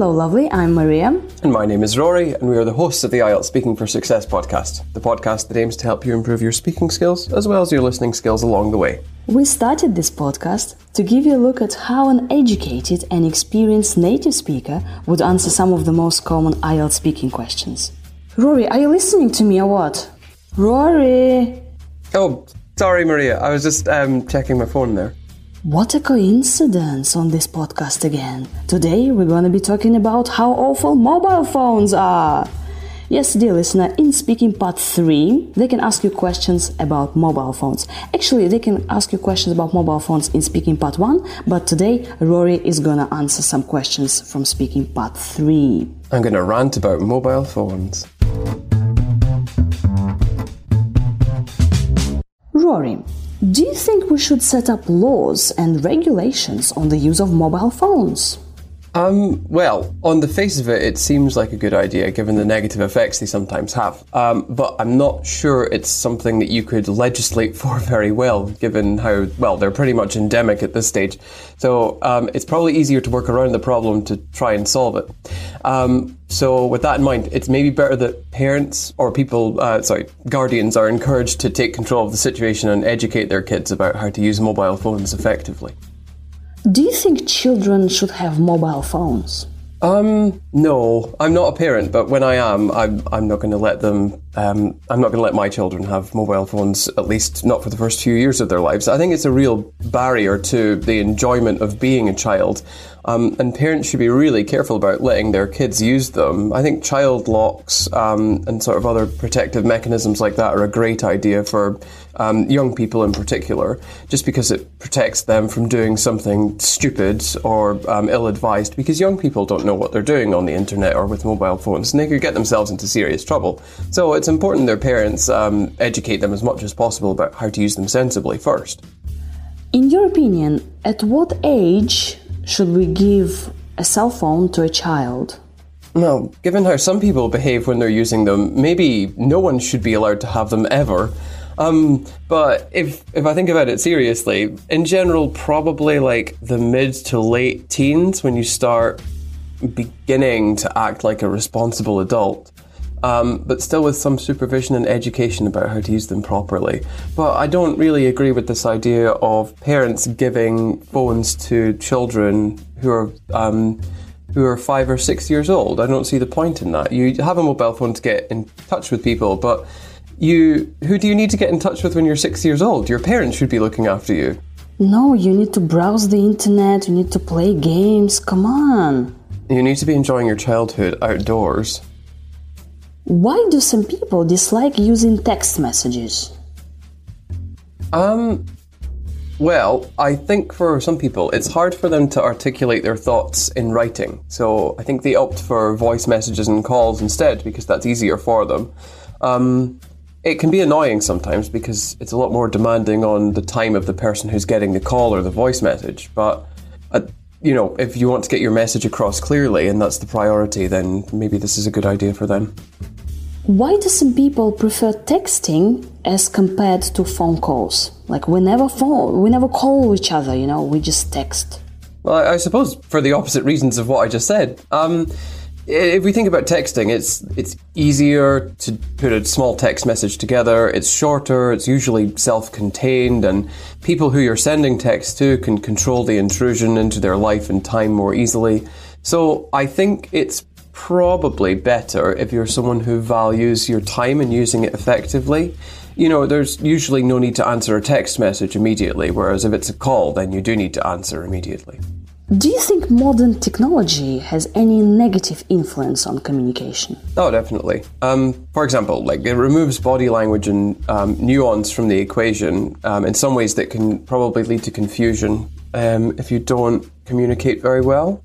Hello, lovely. I'm Maria. And my name is Rory, and we are the hosts of the IELTS Speaking for Success podcast, the podcast that aims to help you improve your speaking skills as well as your listening skills along the way. We started this podcast to give you a look at how an educated and experienced native speaker would answer some of the most common IELTS speaking questions. Rory, are you listening to me or what? Rory! Oh, sorry, Maria. I was just um, checking my phone there. What a coincidence on this podcast again. Today we're going to be talking about how awful mobile phones are. Yes, dear listener, in speaking part 3, they can ask you questions about mobile phones. Actually, they can ask you questions about mobile phones in speaking part 1, but today Rory is going to answer some questions from speaking part 3. I'm going to rant about mobile phones. Rory, do you think we should set up laws and regulations on the use of mobile phones? Um, well, on the face of it, it seems like a good idea given the negative effects they sometimes have. Um, but I'm not sure it's something that you could legislate for very well, given how, well, they're pretty much endemic at this stage. So um, it's probably easier to work around the problem to try and solve it. Um, so, with that in mind, it's maybe better that parents or people, uh, sorry, guardians are encouraged to take control of the situation and educate their kids about how to use mobile phones effectively. Do you think children should have mobile phones? Um, no, I'm not a parent, but when I am, I'm, I'm not going to let them, um, I'm not going to let my children have mobile phones, at least not for the first few years of their lives. I think it's a real barrier to the enjoyment of being a child. Um, and parents should be really careful about letting their kids use them. I think child locks um, and sort of other protective mechanisms like that are a great idea for um, young people in particular, just because it protects them from doing something stupid or um, ill advised, because young people don't know what they're doing on the internet or with mobile phones, and they could get themselves into serious trouble. So it's important their parents um, educate them as much as possible about how to use them sensibly first. In your opinion, at what age should we give a cell phone to a child? Well, given how some people behave when they're using them, maybe no one should be allowed to have them ever. Um, but if if I think about it seriously, in general, probably like the mid to late teens when you start beginning to act like a responsible adult. Um, but still with some supervision and education about how to use them properly. But I don't really agree with this idea of parents giving phones to children who are um, who are five or six years old. I don't see the point in that. You have a mobile phone to get in touch with people, but you who do you need to get in touch with when you're six years old? Your parents should be looking after you. No, you need to browse the internet, you need to play games. Come on. You need to be enjoying your childhood outdoors. Why do some people dislike using text messages? Um, well, I think for some people it's hard for them to articulate their thoughts in writing. So I think they opt for voice messages and calls instead because that's easier for them. Um, it can be annoying sometimes because it's a lot more demanding on the time of the person who's getting the call or the voice message. But, uh, you know, if you want to get your message across clearly and that's the priority, then maybe this is a good idea for them. Why do some people prefer texting as compared to phone calls? Like we never phone, we never call each other. You know, we just text. Well, I, I suppose for the opposite reasons of what I just said. Um, if we think about texting, it's it's easier to put a small text message together. It's shorter. It's usually self-contained, and people who you're sending text to can control the intrusion into their life and time more easily. So I think it's probably better if you're someone who values your time and using it effectively. You know, there's usually no need to answer a text message immediately, whereas if it's a call, then you do need to answer immediately. Do you think modern technology has any negative influence on communication? Oh, definitely. Um, for example, like it removes body language and um, nuance from the equation um, in some ways that can probably lead to confusion um, if you don't communicate very well.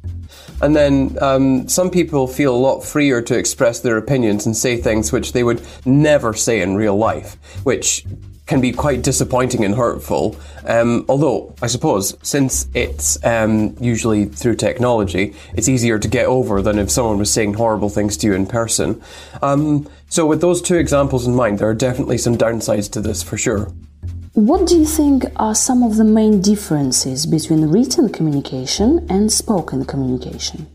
And then um, some people feel a lot freer to express their opinions and say things which they would never say in real life, which can be quite disappointing and hurtful. Um, although, I suppose, since it's um, usually through technology, it's easier to get over than if someone was saying horrible things to you in person. Um, so, with those two examples in mind, there are definitely some downsides to this for sure. What do you think are some of the main differences between written communication and spoken communication?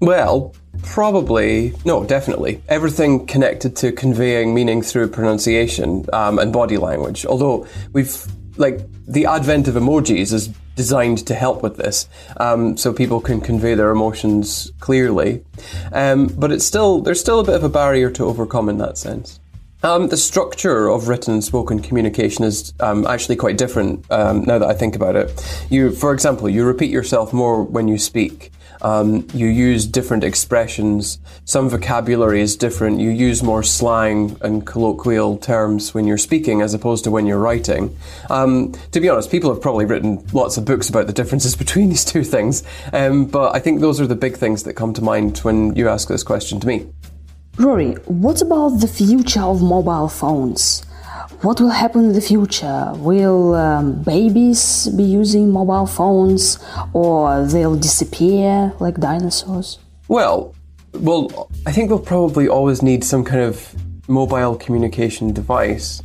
Well, probably no, definitely everything connected to conveying meaning through pronunciation um, and body language. Although we've like the advent of emojis is designed to help with this, um, so people can convey their emotions clearly. Um, but it's still there's still a bit of a barrier to overcome in that sense. Um, the structure of written and spoken communication is um, actually quite different um, now that I think about it. You, for example, you repeat yourself more when you speak. Um, you use different expressions. Some vocabulary is different. You use more slang and colloquial terms when you're speaking as opposed to when you're writing. Um, to be honest, people have probably written lots of books about the differences between these two things, um, but I think those are the big things that come to mind when you ask this question to me. Rory, what about the future of mobile phones? What will happen in the future? Will um, babies be using mobile phones or they'll disappear like dinosaurs? Well, well, I think we'll probably always need some kind of mobile communication device.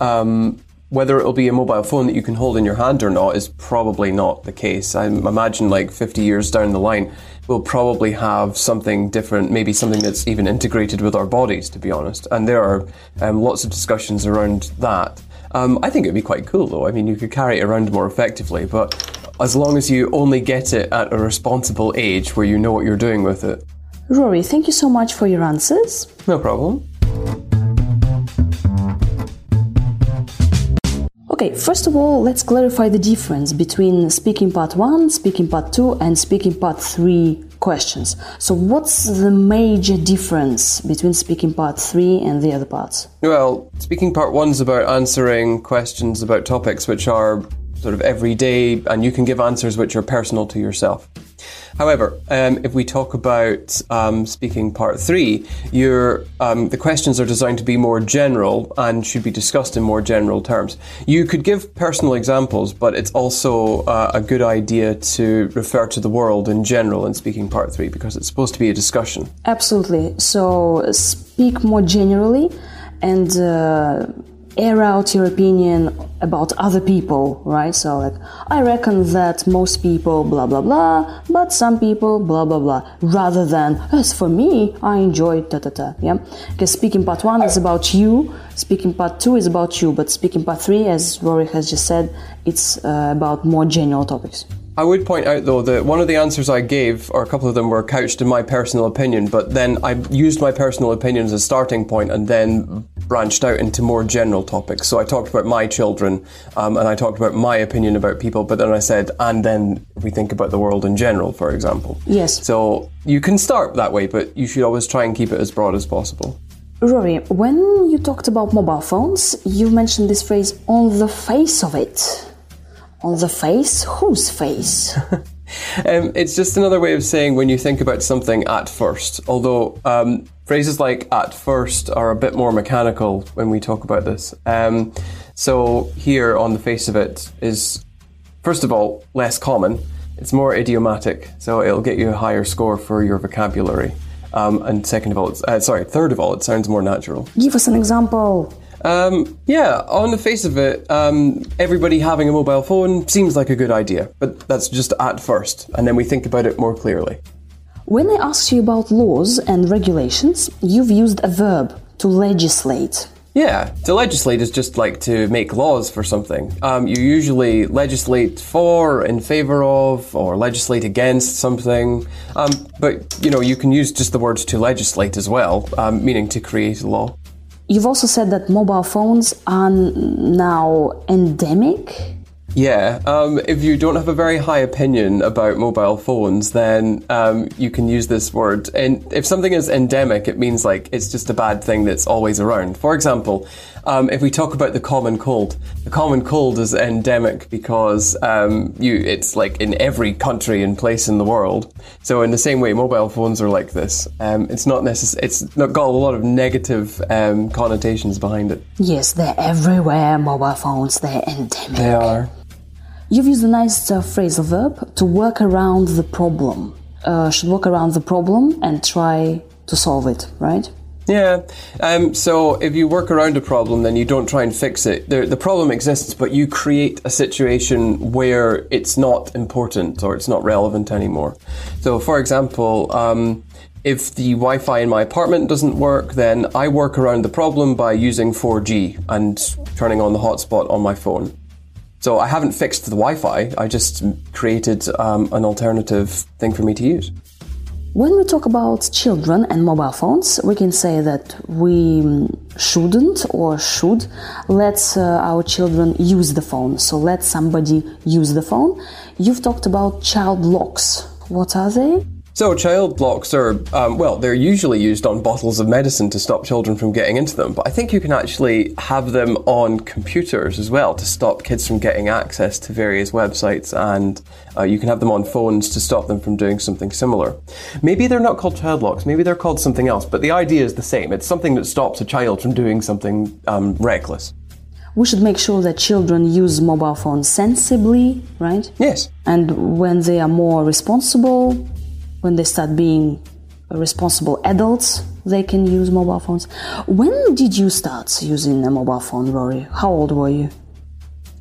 Um, whether it'll be a mobile phone that you can hold in your hand or not is probably not the case. I imagine like 50 years down the line, we'll probably have something different, maybe something that's even integrated with our bodies, to be honest. And there are um, lots of discussions around that. Um, I think it'd be quite cool though. I mean, you could carry it around more effectively, but as long as you only get it at a responsible age where you know what you're doing with it. Rory, thank you so much for your answers. No problem. Okay, first of all, let's clarify the difference between speaking part 1, speaking part 2, and speaking part 3 questions. So, what's the major difference between speaking part 3 and the other parts? Well, speaking part 1 is about answering questions about topics which are sort of everyday and you can give answers which are personal to yourself. However, um, if we talk about um, speaking part three, um, the questions are designed to be more general and should be discussed in more general terms. You could give personal examples, but it's also uh, a good idea to refer to the world in general in speaking part three because it's supposed to be a discussion. Absolutely. So speak more generally and. Uh air out your opinion about other people, right? So, like, I reckon that most people blah blah blah, but some people blah blah blah, rather than as for me, I enjoy ta ta ta, yeah? Because speaking part one is about you, speaking part two is about you, but speaking part three, as Rory has just said, it's uh, about more general topics. I would point out, though, that one of the answers I gave, or a couple of them, were couched in my personal opinion, but then I used my personal opinion as a starting point and then branched out into more general topics. So I talked about my children um, and I talked about my opinion about people, but then I said, and then we think about the world in general, for example. Yes. So you can start that way, but you should always try and keep it as broad as possible. Rory, when you talked about mobile phones, you mentioned this phrase on the face of it. On the face? Whose face? um, it's just another way of saying when you think about something at first. Although um, phrases like at first are a bit more mechanical when we talk about this. Um, so here on the face of it is, first of all, less common. It's more idiomatic, so it'll get you a higher score for your vocabulary. Um, and second of all, uh, sorry, third of all, it sounds more natural. Give us an example. Um, yeah, on the face of it, um, everybody having a mobile phone seems like a good idea, but that's just at first, and then we think about it more clearly. When I asked you about laws and regulations, you've used a verb to legislate. Yeah, to legislate is just like to make laws for something. Um, you usually legislate for, in favor of, or legislate against something. Um, but you know, you can use just the words to legislate as well, um, meaning to create a law. You've also said that mobile phones are now endemic. Yeah, um, if you don't have a very high opinion about mobile phones, then um, you can use this word. And if something is endemic, it means like it's just a bad thing that's always around. For example, um, if we talk about the common cold, the common cold is endemic because um, you it's like in every country and place in the world. So in the same way, mobile phones are like this. Um, it's not necess- It's not got a lot of negative um, connotations behind it. Yes, they're everywhere. Mobile phones, they're endemic. They are. You've used a nice uh, phrasal verb to work around the problem. Uh, should work around the problem and try to solve it, right? Yeah. Um, so if you work around a problem, then you don't try and fix it. The, the problem exists, but you create a situation where it's not important or it's not relevant anymore. So, for example, um, if the Wi Fi in my apartment doesn't work, then I work around the problem by using 4G and turning on the hotspot on my phone. So I haven't fixed the Wi Fi, I just created um, an alternative thing for me to use. When we talk about children and mobile phones, we can say that we shouldn't or should let uh, our children use the phone. So let somebody use the phone. You've talked about child locks. What are they? So, child locks are, um, well, they're usually used on bottles of medicine to stop children from getting into them, but I think you can actually have them on computers as well to stop kids from getting access to various websites, and uh, you can have them on phones to stop them from doing something similar. Maybe they're not called child locks, maybe they're called something else, but the idea is the same. It's something that stops a child from doing something um, reckless. We should make sure that children use mobile phones sensibly, right? Yes. And when they are more responsible, when they start being responsible adults, they can use mobile phones. When did you start using a mobile phone, Rory? How old were you?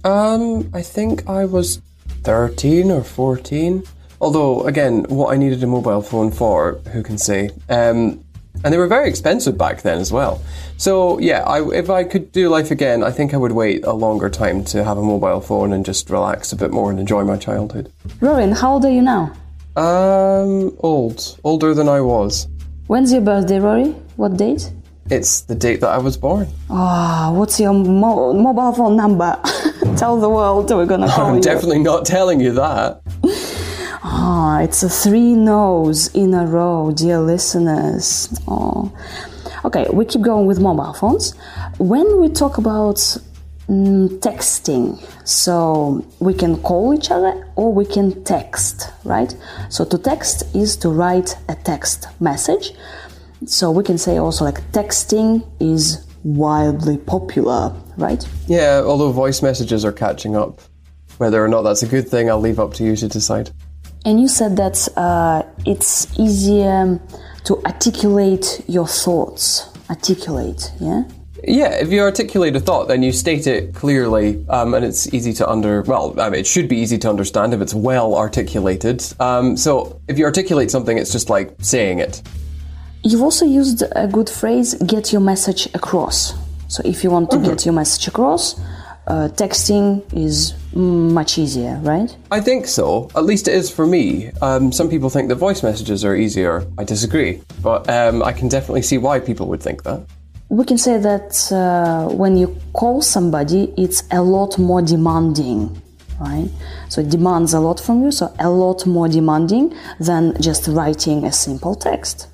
Um, I think I was 13 or 14. Although, again, what I needed a mobile phone for, who can say? Um, and they were very expensive back then as well. So, yeah, I, if I could do life again, I think I would wait a longer time to have a mobile phone and just relax a bit more and enjoy my childhood. Rory, how old are you now? Um, old. Older than I was. When's your birthday, Rory? What date? It's the date that I was born. Ah, what's your mo- mobile phone number? Tell the world we're gonna call I'm you. definitely not telling you that. Ah, it's a three no's in a row, dear listeners. Oh. Okay, we keep going with mobile phones. When we talk about mm, texting, so we can call each other or we can text, right? So to text is to write a text message. So we can say also like texting is wildly popular, right? Yeah, although voice messages are catching up. Whether or not that's a good thing, I'll leave up to you to decide. And you said that uh, it's easier to articulate your thoughts. Articulate, yeah? Yeah, if you articulate a thought, then you state it clearly, um, and it's easy to under. Well, I mean, it should be easy to understand if it's well articulated. Um, so, if you articulate something, it's just like saying it. You've also used a good phrase get your message across. So, if you want to get your message across, uh, texting is much easier, right? I think so. At least it is for me. Um, some people think that voice messages are easier. I disagree, but um, I can definitely see why people would think that. We can say that uh, when you call somebody, it's a lot more demanding, right? So it demands a lot from you, so a lot more demanding than just writing a simple text.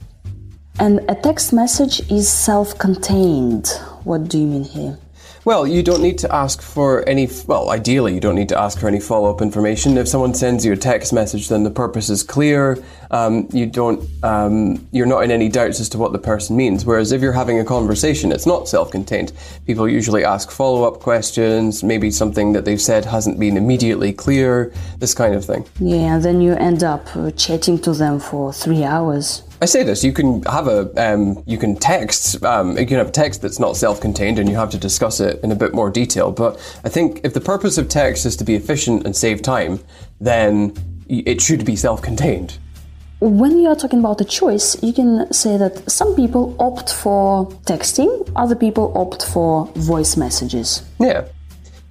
And a text message is self contained. What do you mean here? Well, you don't need to ask for any. Well, ideally, you don't need to ask for any follow up information. If someone sends you a text message, then the purpose is clear. Um, you don't. Um, you're not in any doubts as to what the person means. Whereas if you're having a conversation, it's not self contained. People usually ask follow up questions. Maybe something that they've said hasn't been immediately clear. This kind of thing. Yeah, and then you end up chatting to them for three hours. I say this: you can have a, um, you can text, um, you can have a text that's not self-contained, and you have to discuss it in a bit more detail. But I think if the purpose of text is to be efficient and save time, then it should be self-contained. When you are talking about a choice, you can say that some people opt for texting, other people opt for voice messages. Yeah.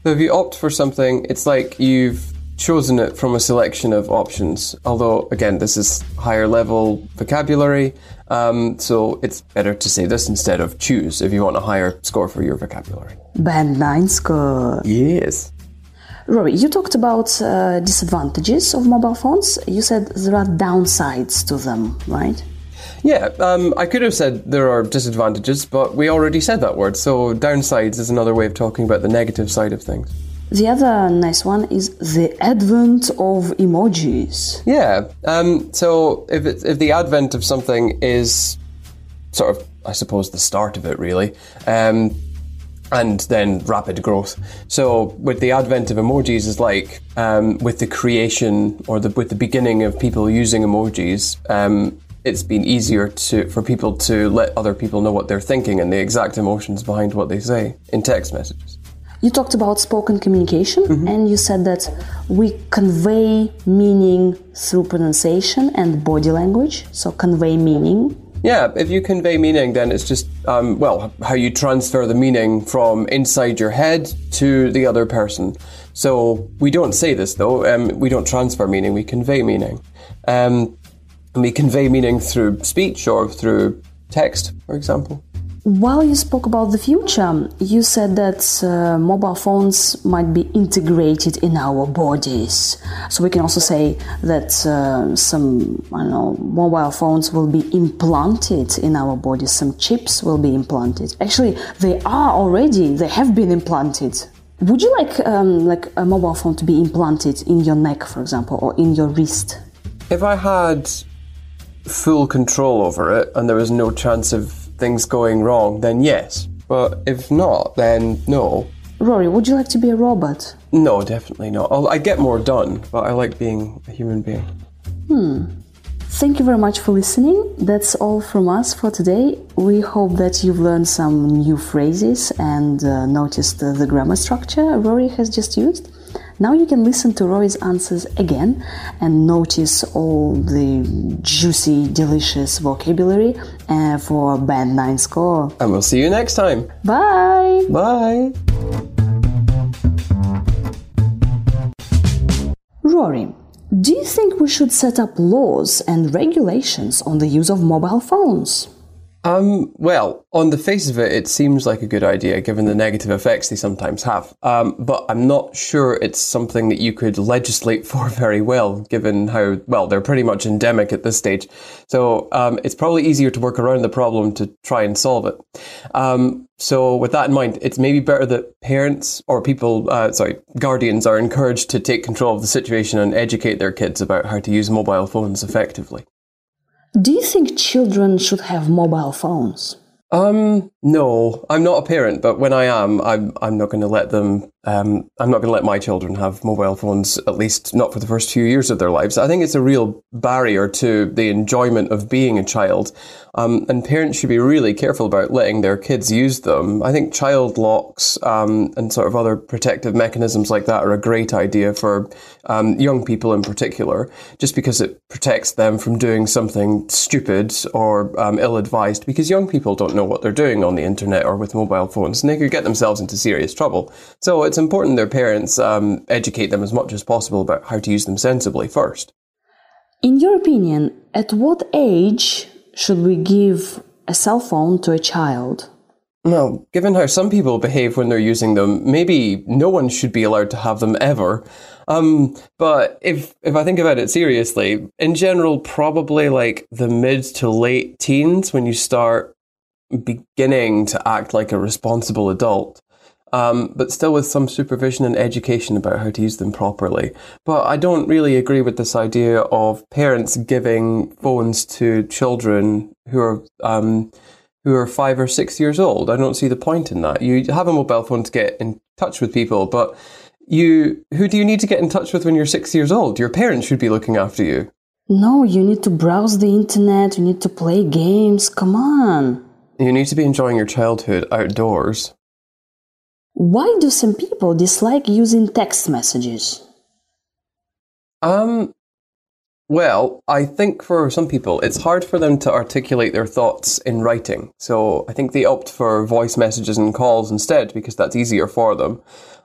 So if you opt for something, it's like you've chosen it from a selection of options. Although, again, this is higher level vocabulary, um, so it's better to say this instead of choose if you want a higher score for your vocabulary. Band 9 score. Yes. Rory, you talked about uh, disadvantages of mobile phones. You said there are downsides to them, right? Yeah, um, I could have said there are disadvantages, but we already said that word. So downsides is another way of talking about the negative side of things. The other nice one is the advent of emojis. Yeah. Um, so if it's, if the advent of something is sort of, I suppose, the start of it, really, um, and then rapid growth. So with the advent of emojis is like um, with the creation or the with the beginning of people using emojis. Um, it's been easier to for people to let other people know what they're thinking and the exact emotions behind what they say in text messages. You talked about spoken communication mm-hmm. and you said that we convey meaning through pronunciation and body language. So, convey meaning. Yeah, if you convey meaning, then it's just, um, well, how you transfer the meaning from inside your head to the other person. So, we don't say this though, um, we don't transfer meaning, we convey meaning. Um, and we convey meaning through speech or through text, for example. While you spoke about the future, you said that uh, mobile phones might be integrated in our bodies. So we can also say that uh, some, I don't know, mobile phones will be implanted in our bodies. Some chips will be implanted. Actually, they are already. They have been implanted. Would you like um, like a mobile phone to be implanted in your neck, for example, or in your wrist? If I had full control over it and there was no chance of things going wrong, then yes. But if not, then no. Rory, would you like to be a robot? No, definitely not. I'll, I get more done, but I like being a human being. Hmm. Thank you very much for listening. That's all from us for today. We hope that you've learned some new phrases and uh, noticed uh, the grammar structure Rory has just used. Now you can listen to Rory's answers again and notice all the juicy, delicious vocabulary uh, for Band 9 score. And we'll see you next time. Bye! Bye! Rory, do you think we should set up laws and regulations on the use of mobile phones? Um, well, on the face of it, it seems like a good idea given the negative effects they sometimes have. Um, but I'm not sure it's something that you could legislate for very well, given how, well, they're pretty much endemic at this stage. So um, it's probably easier to work around the problem to try and solve it. Um, so with that in mind, it's maybe better that parents or people, uh, sorry, guardians are encouraged to take control of the situation and educate their kids about how to use mobile phones effectively. Do you think children should have mobile phones? Um, no, I'm not a parent, but when I am, I'm I'm not going to let them. Um, I'm not going to let my children have mobile phones. At least not for the first few years of their lives. I think it's a real barrier to the enjoyment of being a child. Um, and parents should be really careful about letting their kids use them. I think child locks um, and sort of other protective mechanisms like that are a great idea for um, young people in particular, just because it protects them from doing something stupid or um, ill advised, because young people don't know what they're doing on the internet or with mobile phones, and they could get themselves into serious trouble. So it's important their parents um, educate them as much as possible about how to use them sensibly first. In your opinion, at what age should we give a cell phone to a child? Well, given how some people behave when they're using them, maybe no one should be allowed to have them ever. Um, but if if I think about it seriously, in general, probably like the mid to late teens when you start beginning to act like a responsible adult um, but still with some supervision and education about how to use them properly. But I don't really agree with this idea of parents giving phones to children who are um, who are five or six years old. I don't see the point in that. You have a mobile phone to get in touch with people, but you who do you need to get in touch with when you're six years old? Your parents should be looking after you. No, you need to browse the internet. You need to play games. Come on. You need to be enjoying your childhood outdoors. Why do some people dislike using text messages? Um, well, I think for some people it's hard for them to articulate their thoughts in writing. So I think they opt for voice messages and calls instead because that's easier for them.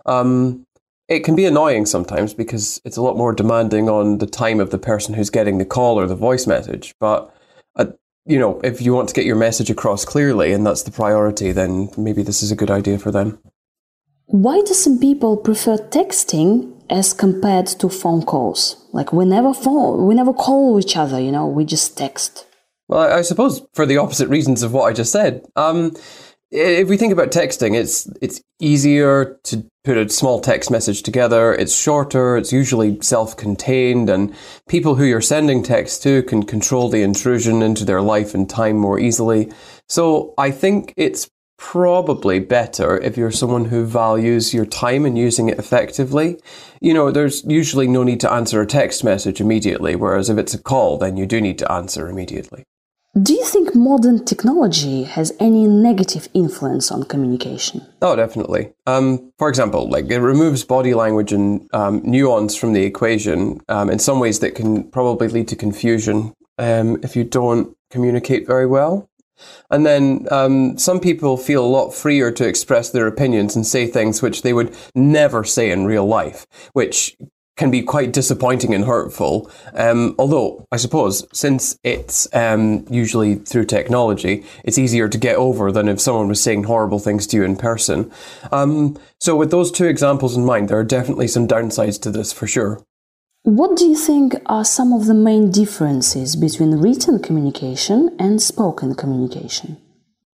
Um, it can be annoying sometimes because it's a lot more demanding on the time of the person who's getting the call or the voice message. But, uh, you know, if you want to get your message across clearly and that's the priority, then maybe this is a good idea for them. Why do some people prefer texting as compared to phone calls? Like we never phone, we never call each other, you know, we just text. Well, I suppose for the opposite reasons of what I just said. Um, if we think about texting, it's it's easier to put a small text message together. It's shorter. It's usually self-contained, and people who you're sending text to can control the intrusion into their life and time more easily. So I think it's probably better if you're someone who values your time and using it effectively. You know, there's usually no need to answer a text message immediately, whereas if it's a call, then you do need to answer immediately. Do you think modern technology has any negative influence on communication? Oh, definitely. Um, for example, like it removes body language and um, nuance from the equation um, in some ways that can probably lead to confusion um, if you don't communicate very well. And then um, some people feel a lot freer to express their opinions and say things which they would never say in real life, which can be quite disappointing and hurtful. Um, although, I suppose, since it's um, usually through technology, it's easier to get over than if someone was saying horrible things to you in person. Um, so, with those two examples in mind, there are definitely some downsides to this for sure. What do you think are some of the main differences between written communication and spoken communication?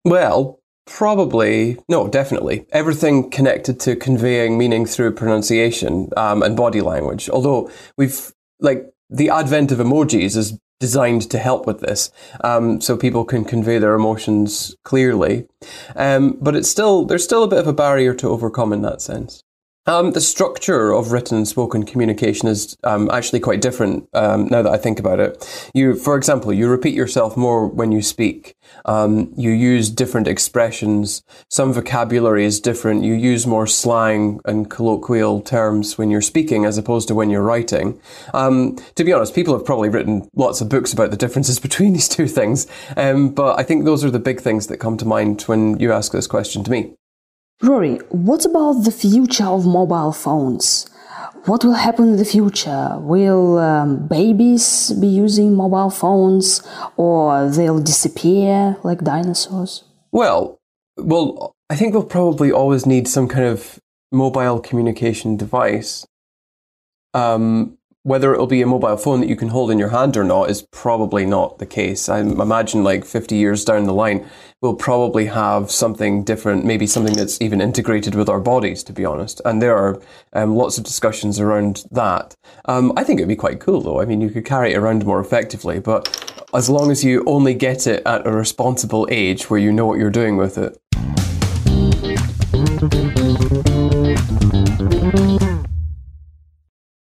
Well, Probably, no, definitely. Everything connected to conveying meaning through pronunciation um, and body language. Although we've, like, the advent of emojis is designed to help with this, um, so people can convey their emotions clearly. Um, but it's still, there's still a bit of a barrier to overcome in that sense. Um, the structure of written and spoken communication is um, actually quite different um, now that I think about it. You, for example, you repeat yourself more when you speak. Um, you use different expressions. Some vocabulary is different. You use more slang and colloquial terms when you're speaking as opposed to when you're writing. Um, to be honest, people have probably written lots of books about the differences between these two things, um, but I think those are the big things that come to mind when you ask this question to me. Rory, what about the future of mobile phones? What will happen in the future? Will um, babies be using mobile phones or they'll disappear like dinosaurs? Well, well, I think we'll probably always need some kind of mobile communication device. Um, whether it'll be a mobile phone that you can hold in your hand or not is probably not the case. I imagine like 50 years down the line, we'll probably have something different, maybe something that's even integrated with our bodies, to be honest. And there are um, lots of discussions around that. Um, I think it'd be quite cool though. I mean, you could carry it around more effectively, but as long as you only get it at a responsible age where you know what you're doing with it.